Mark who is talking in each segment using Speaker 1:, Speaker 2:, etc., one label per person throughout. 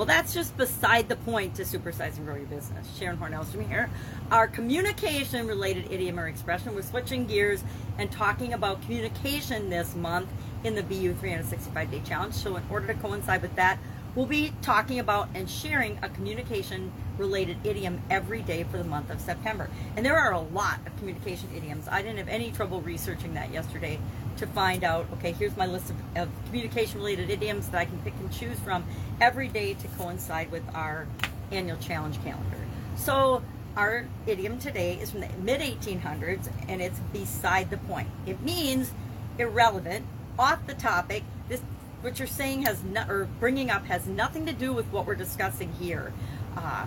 Speaker 1: Well, that's just beside the point to supersize and grow your business. Sharon Hornellstrom here. Our communication related idiom or expression, we're switching gears and talking about communication this month in the BU 365 day challenge. So, in order to coincide with that, we'll be talking about and sharing a communication related idiom every day for the month of September. And there are a lot of communication idioms. I didn't have any trouble researching that yesterday to find out, okay, here's my list of, of communication related idioms that I can pick and choose from every day to coincide with our annual challenge calendar. So, our idiom today is from the mid 1800s and it's beside the point. It means irrelevant, off the topic. This what you're saying has no, or bringing up has nothing to do with what we're discussing here. Uh,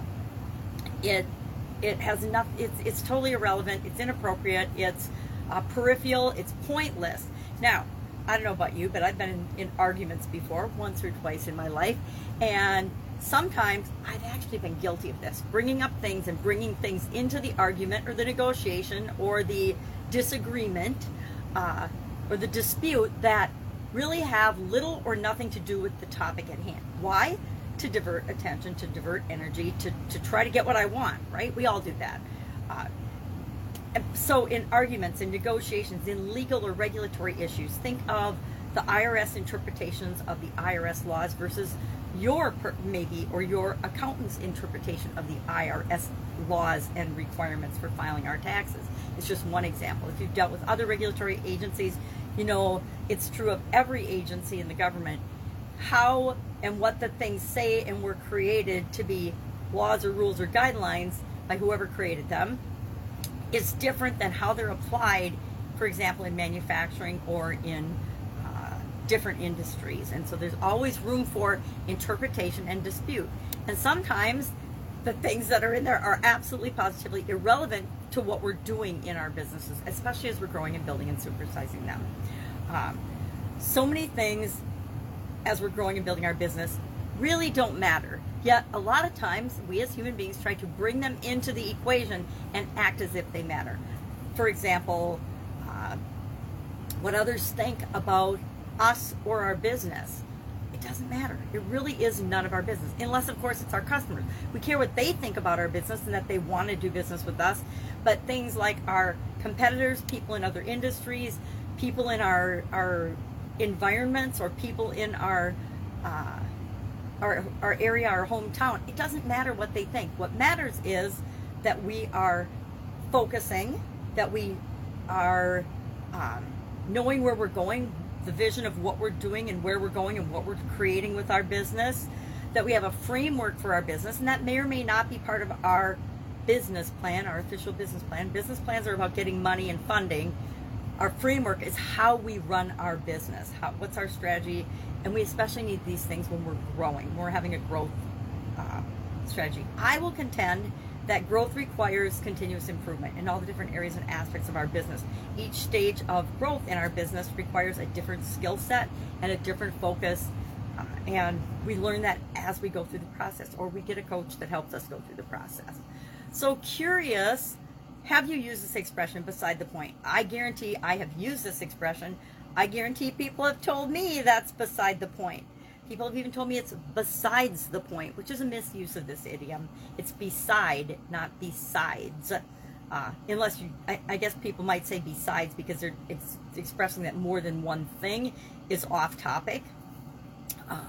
Speaker 1: it it has enough. It's it's totally irrelevant. It's inappropriate. It's uh, peripheral. It's pointless. Now, I don't know about you, but I've been in, in arguments before, once or twice in my life, and sometimes I've actually been guilty of this, bringing up things and bringing things into the argument or the negotiation or the disagreement uh, or the dispute that really have little or nothing to do with the topic at hand. Why? To divert attention, to divert energy, to, to try to get what I want, right? We all do that. Uh, so, in arguments, in negotiations, in legal or regulatory issues, think of the IRS interpretations of the IRS laws versus your per, maybe or your accountant's interpretation of the IRS laws and requirements for filing our taxes. It's just one example. If you've dealt with other regulatory agencies, you know it's true of every agency in the government. How and what the things say and were created to be laws or rules or guidelines by whoever created them is different than how they're applied, for example, in manufacturing or in uh, different industries. And so there's always room for interpretation and dispute. And sometimes the things that are in there are absolutely positively irrelevant to what we're doing in our businesses, especially as we're growing and building and supersizing them. Um, so many things as we're growing and building our business really don't matter. Yet, a lot of times, we as human beings try to bring them into the equation and act as if they matter. For example, uh, what others think about us or our business. Doesn't matter. It really is none of our business. Unless, of course, it's our customers. We care what they think about our business and that they want to do business with us. But things like our competitors, people in other industries, people in our, our environments, or people in our uh, our, our area, our hometown. It doesn't matter what they think. What matters is that we are focusing, that we are um, knowing where we're going, the vision of what we're doing and where we're going and what we're creating with our business, that we have a framework for our business, and that may or may not be part of our business plan, our official business plan. Business plans are about getting money and funding. Our framework is how we run our business. How, what's our strategy and we especially need these things when we're growing, when we're having a growth uh, strategy. I will contend that growth requires continuous improvement in all the different areas and aspects of our business. Each stage of growth in our business requires a different skill set and a different focus. Uh, and we learn that as we go through the process, or we get a coach that helps us go through the process. So, curious, have you used this expression beside the point? I guarantee I have used this expression I guarantee people have told me that's beside the point. People have even told me it's besides the point, which is a misuse of this idiom. It's beside, not besides. Uh, unless you, I, I, guess people might say besides because they're it's expressing that more than one thing is off topic. Uh,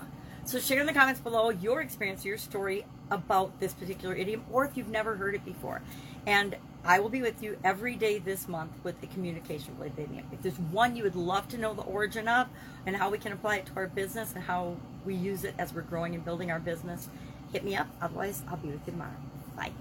Speaker 1: so share in the comments below your experience, your story about this particular idiom, or if you've never heard it before. And I will be with you every day this month with the communication related idiom. If there's one you would love to know the origin of and how we can apply it to our business and how we use it as we're growing and building our business, hit me up. Otherwise, I'll be with you tomorrow. Bye.